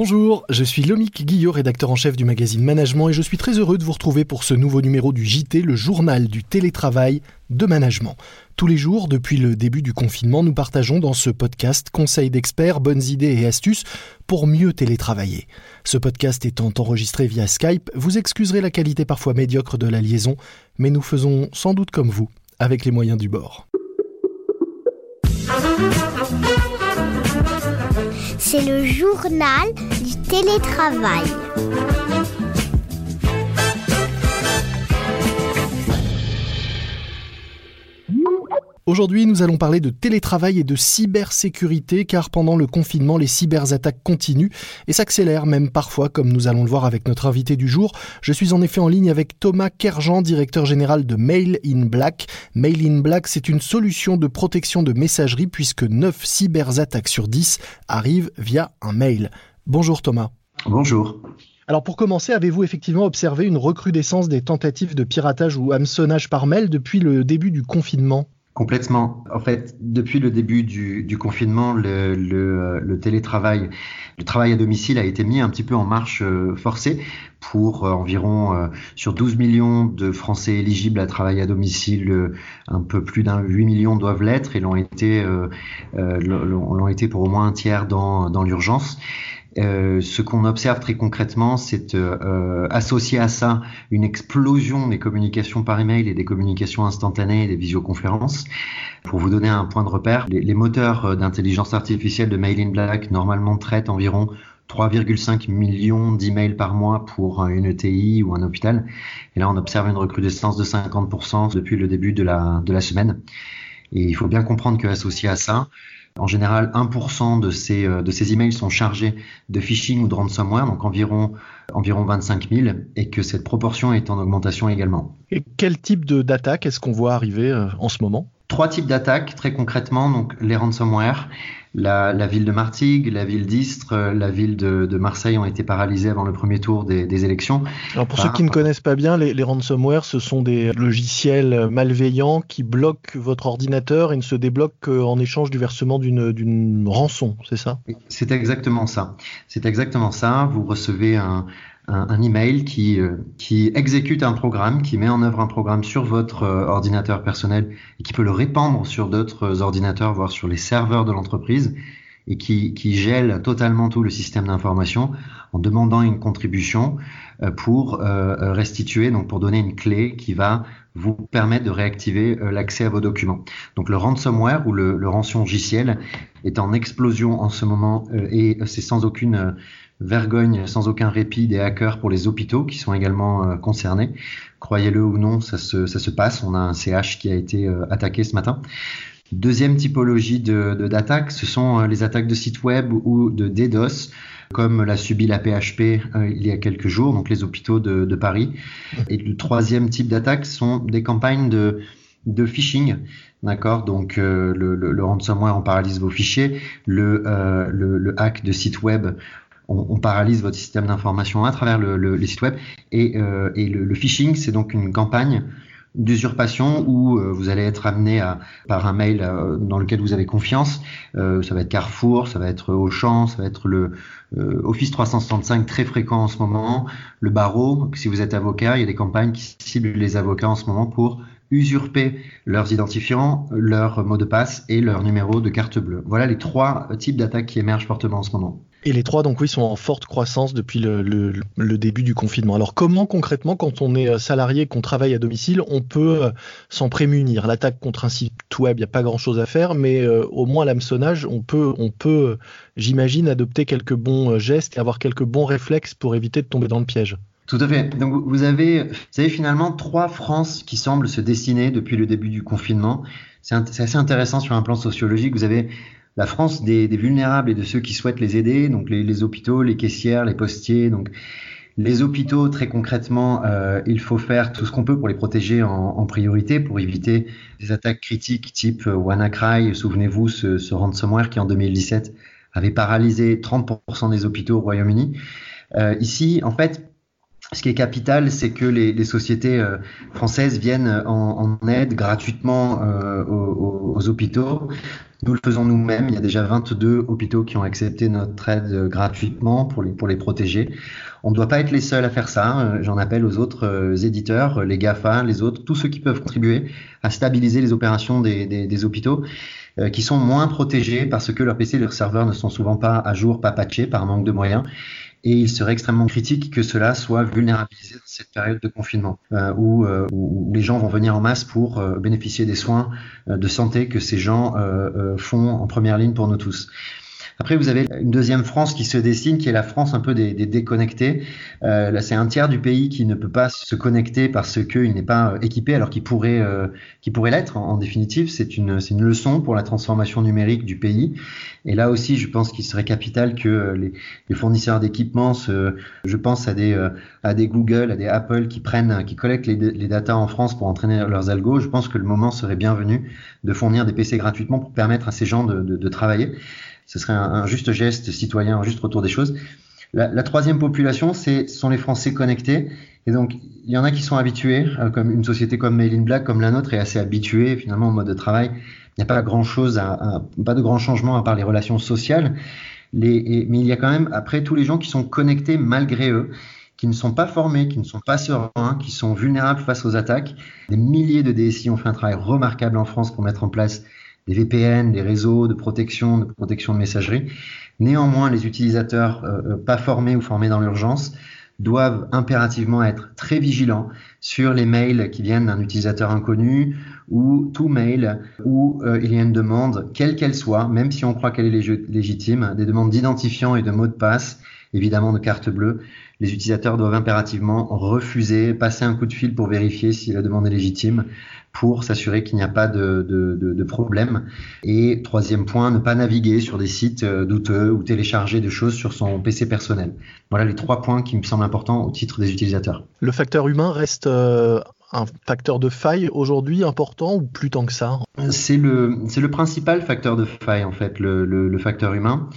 Bonjour, je suis Lomique Guillot, rédacteur en chef du magazine Management et je suis très heureux de vous retrouver pour ce nouveau numéro du JT, le journal du télétravail de management. Tous les jours, depuis le début du confinement, nous partageons dans ce podcast conseils d'experts, bonnes idées et astuces pour mieux télétravailler. Ce podcast étant enregistré via Skype, vous excuserez la qualité parfois médiocre de la liaison, mais nous faisons sans doute comme vous, avec les moyens du bord. C'est le journal du télétravail. Aujourd'hui, nous allons parler de télétravail et de cybersécurité car pendant le confinement, les cyberattaques continuent et s'accélèrent même parfois comme nous allons le voir avec notre invité du jour. Je suis en effet en ligne avec Thomas Kerjean, directeur général de Mail in Black. Mail in Black, c'est une solution de protection de messagerie puisque 9 cyberattaques sur 10 arrivent via un mail. Bonjour Thomas. Bonjour. Alors pour commencer, avez-vous effectivement observé une recrudescence des tentatives de piratage ou hameçonnage par mail depuis le début du confinement? Complètement. En fait, depuis le début du, confinement, le, le, télétravail, le travail à domicile a été mis un petit peu en marche euh, forcée pour euh, environ euh, sur 12 millions de Français éligibles à travailler à domicile, un peu plus d'un 8 millions doivent l'être et l'ont été, l'ont été pour au moins un tiers dans, dans l'urgence. Euh, ce qu'on observe très concrètement, c'est euh, associé à ça une explosion des communications par email et des communications instantanées et des visioconférences. Pour vous donner un point de repère, les, moteurs d'intelligence artificielle de Mail in Black normalement traitent environ 3,5 millions d'emails par mois pour une ETI ou un hôpital. Et là, on observe une recrudescence de 50% depuis le début de la, de la semaine. Et il faut bien comprendre qu'associé à ça, en général, 1% de ces, euh, de ces emails sont chargés de phishing ou de ransomware, donc environ, environ 25 000, et que cette proportion est en augmentation également. Et quel type d'attaque est-ce qu'on voit arriver euh, en ce moment? Trois types d'attaques, très concrètement, donc les ransomware, la, ville de Martigues, la ville d'Istres, euh, la ville de, Marseille ont été paralysées avant le premier tour des, élections. Alors pour ceux qui ne connaissent pas bien, les, ransomware, ce sont des logiciels malveillants qui bloquent votre ordinateur et ne se débloquent qu'en échange du versement d'une rançon, c'est ça? C'est exactement ça. C'est exactement ça. Vous recevez un, un, email qui, euh, qui exécute un programme, qui met en œuvre un programme sur votre euh, ordinateur personnel et qui peut le répandre sur d'autres ordinateurs, voire sur les serveurs de l'entreprise et qui, qui gèle totalement tout le système d'information en demandant une contribution euh, pour restituer, donc pour donner une clé qui va vous permettre de réactiver l'accès à vos documents. Donc le ransomware ou le, le rançon logiciel est en explosion en ce moment et c'est sans aucune vergogne sans aucun répit des hackers pour les hôpitaux qui sont également euh, concernés. Croyez-le ou non, ça se, ça se passe. On a un CH qui a été euh, attaqué ce matin. Deuxième typologie de, d'attaque, ce sont euh, les attaques de sites web ou de DDoS, comme l'a subi la PHP il y a quelques jours, donc les hôpitaux de, de Paris. Et le troisième type d'attaque sont des campagnes de, de phishing. D'accord, donc le, le, le, ransomware on paralyse vos fichiers, le, le, le hack de site web on, paralyse votre système d'information à travers le, les sites web. Et, euh, le, phishing, c'est donc une campagne d'usurpation où euh, vous allez être amené à, par un mail euh, dans lequel vous avez confiance. ça va être Carrefour, ça va être Auchan, ça va être le Office 365 très fréquent en ce moment, le barreau. Si vous êtes avocat, il y a des campagnes qui ciblent les avocats en ce moment pour usurper leurs identifiants, leur mot de passe et leur numéro de carte bleue. Voilà les trois types d'attaques qui émergent fortement en ce moment. Et les trois, donc oui, sont en forte croissance depuis le, début du confinement. Alors comment concrètement, quand on est euh, salarié, qu'on travaille à domicile, on peut euh, s'en prémunir? L'attaque contre un site web, il n'y a pas grand-chose à faire, mais euh, au moins l'hameçonnage, on peut, on peut j'imagine, adopter quelques bons gestes et avoir quelques bons réflexes pour éviter de tomber dans le piège. Tout à fait. Donc vous avez, vous avez finalement trois France qui semblent se dessiner depuis le début du confinement. C'est assez intéressant sur un plan sociologique. Vous avez la France des, vulnérables et de ceux qui souhaitent les aider, donc les, hôpitaux, les caissières, les postiers. Donc les hôpitaux, très concrètement, euh, il faut faire tout ce qu'on peut pour les protéger en, priorité, pour éviter des attaques critiques type WannaCry. Souvenez-vous, ce, ransomware qui en 2017 avait paralysé 30% des hôpitaux au Royaume-Uni. Euh, ici, en fait, ce qui est capital, c'est que les, sociétés euh, françaises viennent en, aide gratuitement aux, hôpitaux Nous le faisons nous-mêmes. Il y a déjà 22 hôpitaux qui ont accepté notre aide gratuitement pour les, protéger. On ne doit pas être les seuls à faire ça. J'en appelle aux autres éditeurs, les GAFA, les autres, tous ceux qui peuvent contribuer à stabiliser les opérations des hôpitaux qui sont moins protégés parce que leurs PC et leurs serveurs ne sont souvent pas à jour, pas patchés par manque de moyens et il serait extrêmement critique que cela soit vulnérabilisé dans cette période de confinement euh, où, euh, où, les gens vont venir en masse pour euh, bénéficier des soins de santé que ces gens font en première ligne pour nous tous. Après, vous avez une deuxième France qui se dessine, qui est la France un peu des, des déconnectés. Euh, là, c'est un tiers du pays qui ne peut pas se connecter parce qu'il n'est pas équipé, alors qu'il pourrait, euh, qu'il pourrait l'être. En, définitive, c'est une, c'est une leçon pour la transformation numérique du pays. Et là aussi, je pense qu'il serait capital que les, les fournisseurs d'équipements, je pense à des, euh, à des Google, à des Apple qui prennent, qui collectent les, les datas en France pour entraîner leurs algos. Je pense que le moment serait bienvenu de fournir des PC gratuitement pour permettre à ces gens de, de, de travailler ce serait un, juste geste citoyen, un juste retour des choses. La, troisième population, c'est sont les Français connectés. Et donc, il y en a qui sont habitués, euh, comme une société comme Mail Black, comme la nôtre, est assez habituée finalement au mode de travail. Il n'y a pas grand chose, à, pas de grands changements à part les relations sociales. Mais il y a quand même après tous les gens qui sont connectés malgré eux qui ne sont pas formés, qui ne sont pas sereins, qui sont vulnérables face aux attaques. Des milliers de DSI ont fait un travail remarquable en France pour mettre en place des VPN, des réseaux de protection, de protection de messagerie. Néanmoins, les utilisateurs euh, pas formés ou formés dans l'urgence doivent impérativement être très vigilants sur les mails qui viennent d'un utilisateur inconnu ou tout mail où euh, il y a une demande, quelle qu'elle soit, même si on croit qu'elle est légitime, des demandes d'identifiant et de mots de passe, évidemment de carte bleue. Les utilisateurs doivent impérativement refuser, passer un coup de fil pour vérifier si la demande est légitime, pour s'assurer qu'il n'y a pas de, de, de, de, problème. Et troisième point, ne pas naviguer sur des sites euh, douteux ou télécharger des choses sur son PC personnel. Voilà les trois points qui me semblent importants au titre des utilisateurs. Le facteur humain reste euh, un facteur de faille aujourd'hui important ou plus tant que ça? C'est le, le principal facteur de faille en fait, le, le, le facteur humain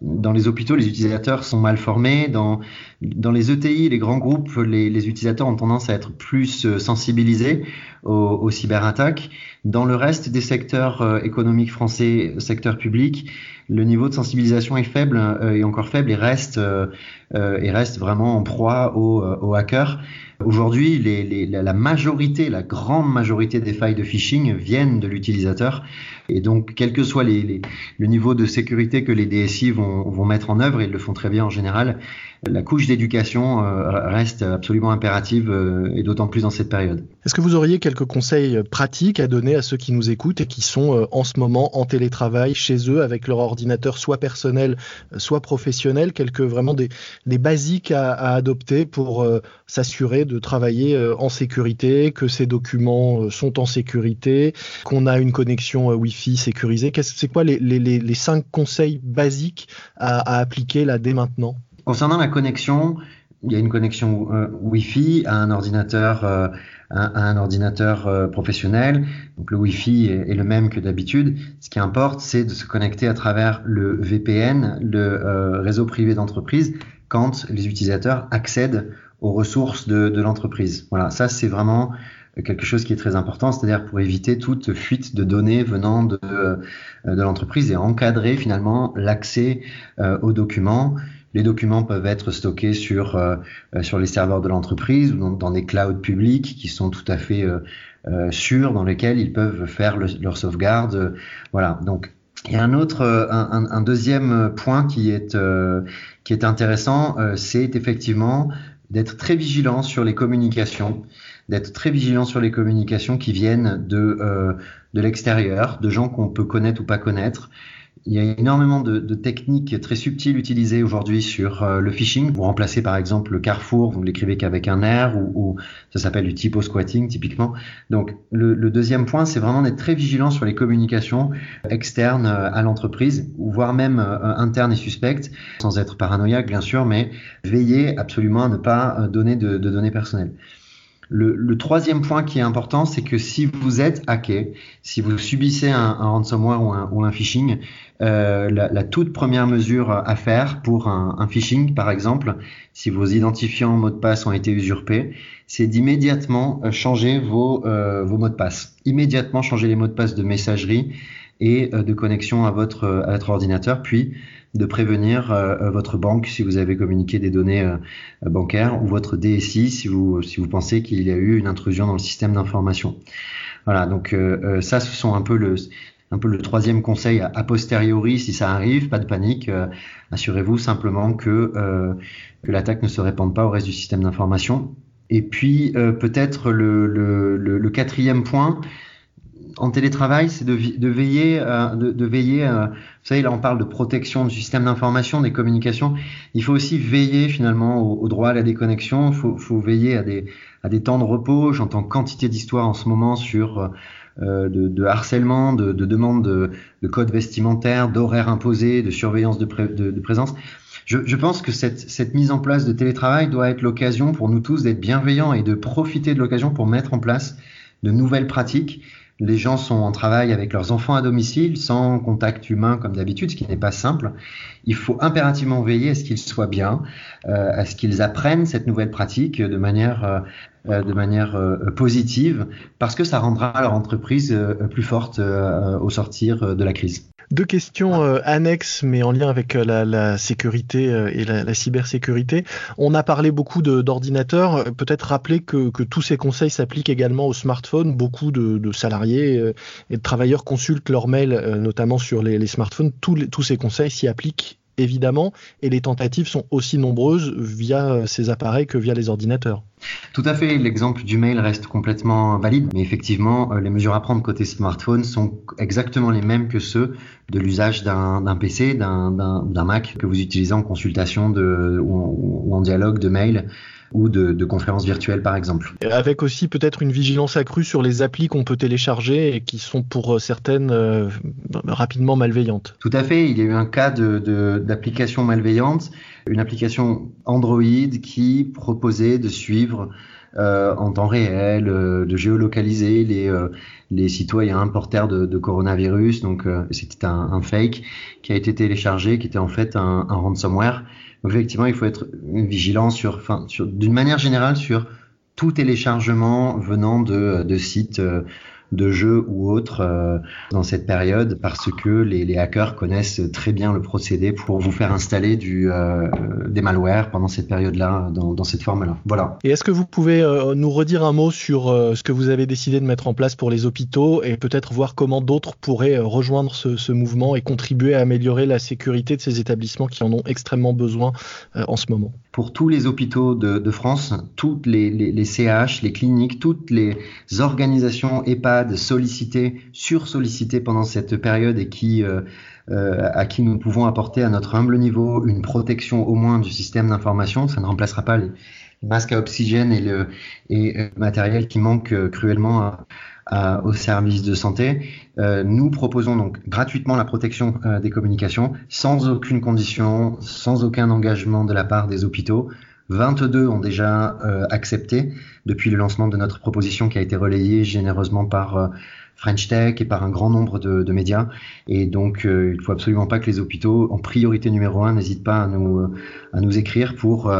dans les hôpitaux, les utilisateurs sont mal formés. Dans, les ETI, les grands groupes, les, les utilisateurs ont tendance à être plus euh, sensibilisés aux, aux, cyberattaques. Dans le reste des secteurs euh, économiques français, secteur public, le niveau de sensibilisation est faible euh, et encore faible et reste, euh, et reste vraiment en proie aux, aux hackers. Aujourd'hui, les, les, la majorité, la grande majorité des failles de phishing viennent de l'utilisateur. Et donc, quel que soit les, le niveau de sécurité que les DSI vont, vont, mettre en œuvre, ils le font très bien en général, la couche d'éducation euh, reste absolument impérative euh, et d'autant plus dans cette période. Est-ce que vous auriez quelques conseils pratiques à donner à ceux qui nous écoutent et qui sont euh, en ce moment en télétravail chez eux avec leur ordinateur soit personnel, soit professionnel, quelques vraiment des, basiques à, adopter pour s'assurer de travailler en sécurité, que ces documents sont en sécurité, qu'on a une connexion Wi-Fi sécurisée? C'est quoi les, cinq conseils basiques à, à appliquer là dès maintenant? Concernant la connexion, il y a une connexion euh, Wi-Fi à un ordinateur, euh, à, un ordinateur euh, professionnel. Donc le Wi-Fi est, le même que d'habitude. Ce qui importe, c'est de se connecter à travers le VPN, le réseau privé d'entreprise, quand les utilisateurs accèdent aux ressources de, l'entreprise. Voilà, ça c'est vraiment quelque chose qui est très important, c'est-à-dire pour éviter toute fuite de données venant de l'entreprise et encadrer finalement l'accès aux documents les documents peuvent être stockés sur, euh, sur les serveurs de l'entreprise ou dans, des clouds publics qui sont tout à fait euh, euh, sûrs, dans lesquels ils peuvent faire le, leur sauvegarde. voilà. Donc, il y a un autre, un, un deuxième point qui est, qui est intéressant, c'est effectivement d'être très vigilant sur les communications, d'être très vigilant sur les communications qui viennent de, de l'extérieur, de gens qu'on peut connaître ou pas connaître. Il y a énormément de, techniques très subtiles utilisées aujourd'hui sur euh, le phishing. Vous remplacez par exemple le Carrefour, vous ne l'écrivez qu'avec un R ou, ou ça s'appelle du typo squatting typiquement. Donc le, deuxième point, c'est vraiment d'être très vigilant sur les communications externes euh, à l'entreprise, voire même euh, internes et suspectes, sans être paranoïaque bien sûr, mais veiller absolument à ne pas euh, donner de données personnelles. Le, le, troisième point qui est important, c'est que si vous êtes hacké, si vous subissez un, un ransomware ou un, ou un phishing, euh, la, la, toute première mesure à faire pour un, un, phishing, par exemple, si vos identifiants mots de passe ont été usurpés, c'est d'immédiatement changer vos, euh, vos mots de passe. Immédiatement changer les mots de passe de messagerie et de connexion à votre, à votre ordinateur, puis de prévenir votre banque si vous avez communiqué des données bancaires ou votre DSI si vous, si vous pensez qu'il y a eu une intrusion dans le système d'information. Voilà, donc ça, ce sont un peu le, un peu le troisième conseil a posteriori, si ça arrive, pas de panique. Euh, assurez-vous simplement que, euh, que l'attaque ne se répande pas au reste du système d'information. Et puis euh, peut-être le, le, le, quatrième point en télétravail, c'est de, de, veiller, de, de, veiller. vous savez, là on parle de protection du système d'information, des communications. Il faut aussi veiller finalement au, droit à la déconnexion. Il faut, faut, veiller à des, à des temps de repos. J'entends quantité d'histoires en ce moment sur euh, de, de, harcèlement, de, de demandes de, de code vestimentaire, d'horaires imposés, de surveillance de, de présence. Je, je, pense que cette, cette, mise en place de télétravail doit être l'occasion pour nous tous d'être bienveillants et de profiter de l'occasion pour mettre en place de nouvelles pratiques les gens sont en travail avec leurs enfants à domicile, sans contact humain comme d'habitude, ce qui n'est pas simple. Il faut impérativement veiller à ce qu'ils soient bien, euh, à ce qu'ils apprennent cette nouvelle pratique de manière, euh, euh, de manière positive, parce que ça rendra leur entreprise plus forte au sortir de la crise. Deux questions euh, annexes, mais en lien avec euh, la, sécurité euh, et la, cybersécurité. On a parlé beaucoup d'ordinateurs. Peut-être rappeler que, que, tous ces conseils s'appliquent également aux smartphones. Beaucoup de, salariés et de travailleurs consultent leurs mails, notamment sur les, smartphones. Tous, tous ces conseils s'y appliquent évidemment, et les tentatives sont aussi nombreuses via ces appareils que via les ordinateurs. Tout à fait, l'exemple du mail reste complètement valide, mais effectivement, euh, les mesures à prendre côté smartphone sont exactement les mêmes que ceux de l'usage d'un PC, d'un Mac que vous utilisez en consultation ou, en dialogue de mail ou de, de, conférences virtuelles par exemple. Avec aussi peut-être une vigilance accrue sur les applis qu'on peut télécharger et qui sont pour euh, certaines euh, rapidement malveillantes. Tout à fait, il y a eu un cas d'application malveillante, une application Android qui proposait de suivre en temps réel, euh, de géolocaliser les, euh, les citoyens porteurs de, de coronavirus. Donc c'était un, un, fake qui a été téléchargé, qui était en fait un, un ransomware. Donc effectivement, il faut être vigilant sur, enfin, sur, d'une manière générale sur tout téléchargement venant de, de sites de jeux ou autres euh, dans cette période parce que les, les, hackers connaissent très bien le procédé pour vous faire installer du, euh, des malwares pendant cette période-là, dans, dans, cette forme-là. Voilà. Et est-ce que vous pouvez euh, nous redire un mot sur ce que vous avez décidé de mettre en place pour les hôpitaux et peut-être voir comment d'autres pourraient rejoindre ce, ce, mouvement et contribuer à améliorer la sécurité de ces établissements qui en ont extrêmement besoin en ce moment? Pour tous les hôpitaux de, de France, toutes les, les, les CH, les cliniques, toutes les organisations EHPAD, de solliciter, sursolliciter pendant cette période et qui, euh, euh, à qui nous pouvons apporter à notre humble niveau une protection au moins du système d'information. Ça ne remplacera pas les masques à oxygène et le, et le matériel qui manque euh, cruellement aux services de santé. Euh, nous proposons donc gratuitement la protection euh, des communications sans aucune condition, sans aucun engagement de la part des hôpitaux. 22 ont déjà euh, accepté depuis le lancement de notre proposition qui a été relayée généreusement par euh, French Tech et par un grand nombre de, de médias. Et donc, euh, il ne faut absolument pas que les hôpitaux, en priorité numéro un, n'hésitent pas à nous, à nous écrire pour...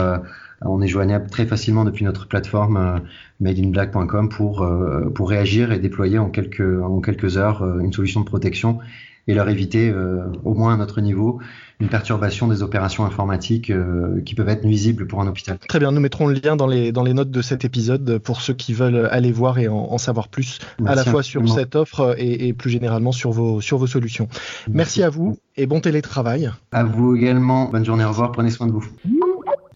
on est joignable très facilement depuis notre plateforme madeinblack.com pour, pour réagir et déployer en quelques, en quelques heures une solution de protection et leur éviter, au moins à notre niveau, une perturbation des opérations informatiques euh, qui peuvent être nuisibles pour un hôpital. Très bien, nous mettrons le lien dans les, dans les notes de cet épisode pour ceux qui veulent aller voir et en, en savoir plus Merci à la fois sur cette offre et, et, plus généralement sur vos, sur vos solutions. Merci. Merci à vous et bon télétravail. À vous également. Bonne journée, au revoir, prenez soin de vous.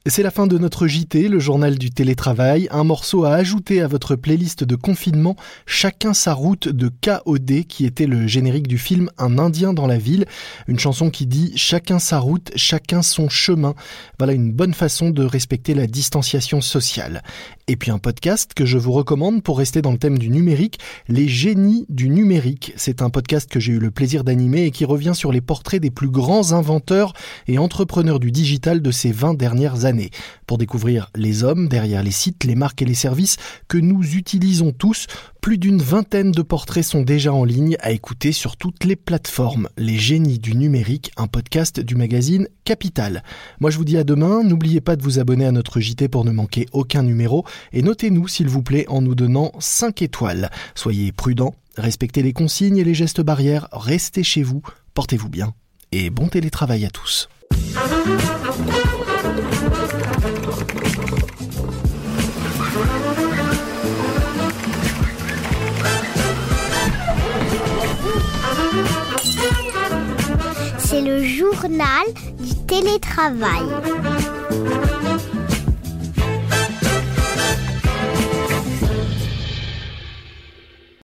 C'est la fin de notre JT, le journal du télétravail, un morceau à ajouter à votre playlist de confinement, Chacun sa route de KOD, qui était le générique du film Un Indien dans la ville, une chanson qui dit Chacun sa route, chacun son chemin. Voilà une bonne façon de respecter la distanciation sociale. Et puis un podcast que je vous recommande pour rester dans le thème du numérique, Les génies du numérique. C'est un podcast que j'ai eu le plaisir d'animer et qui revient sur les portraits des plus grands inventeurs et entrepreneurs du digital de ces 20 dernières années pour découvrir les hommes derrière les sites, les marques et les services que nous utilisons tous. Plus d'une vingtaine de portraits sont déjà en ligne à écouter sur toutes les plateformes. Les génies du numérique, un podcast du magazine Capital. Moi je vous dis à demain, n'oubliez pas de vous abonner à notre JT pour ne manquer aucun numéro et notez-nous s'il vous plaît en nous donnant 5 étoiles. Soyez prudents Respectez les consignes et les gestes barrières, restez chez vous, portez-vous bien et bon télétravail à tous. Journal du télétravail.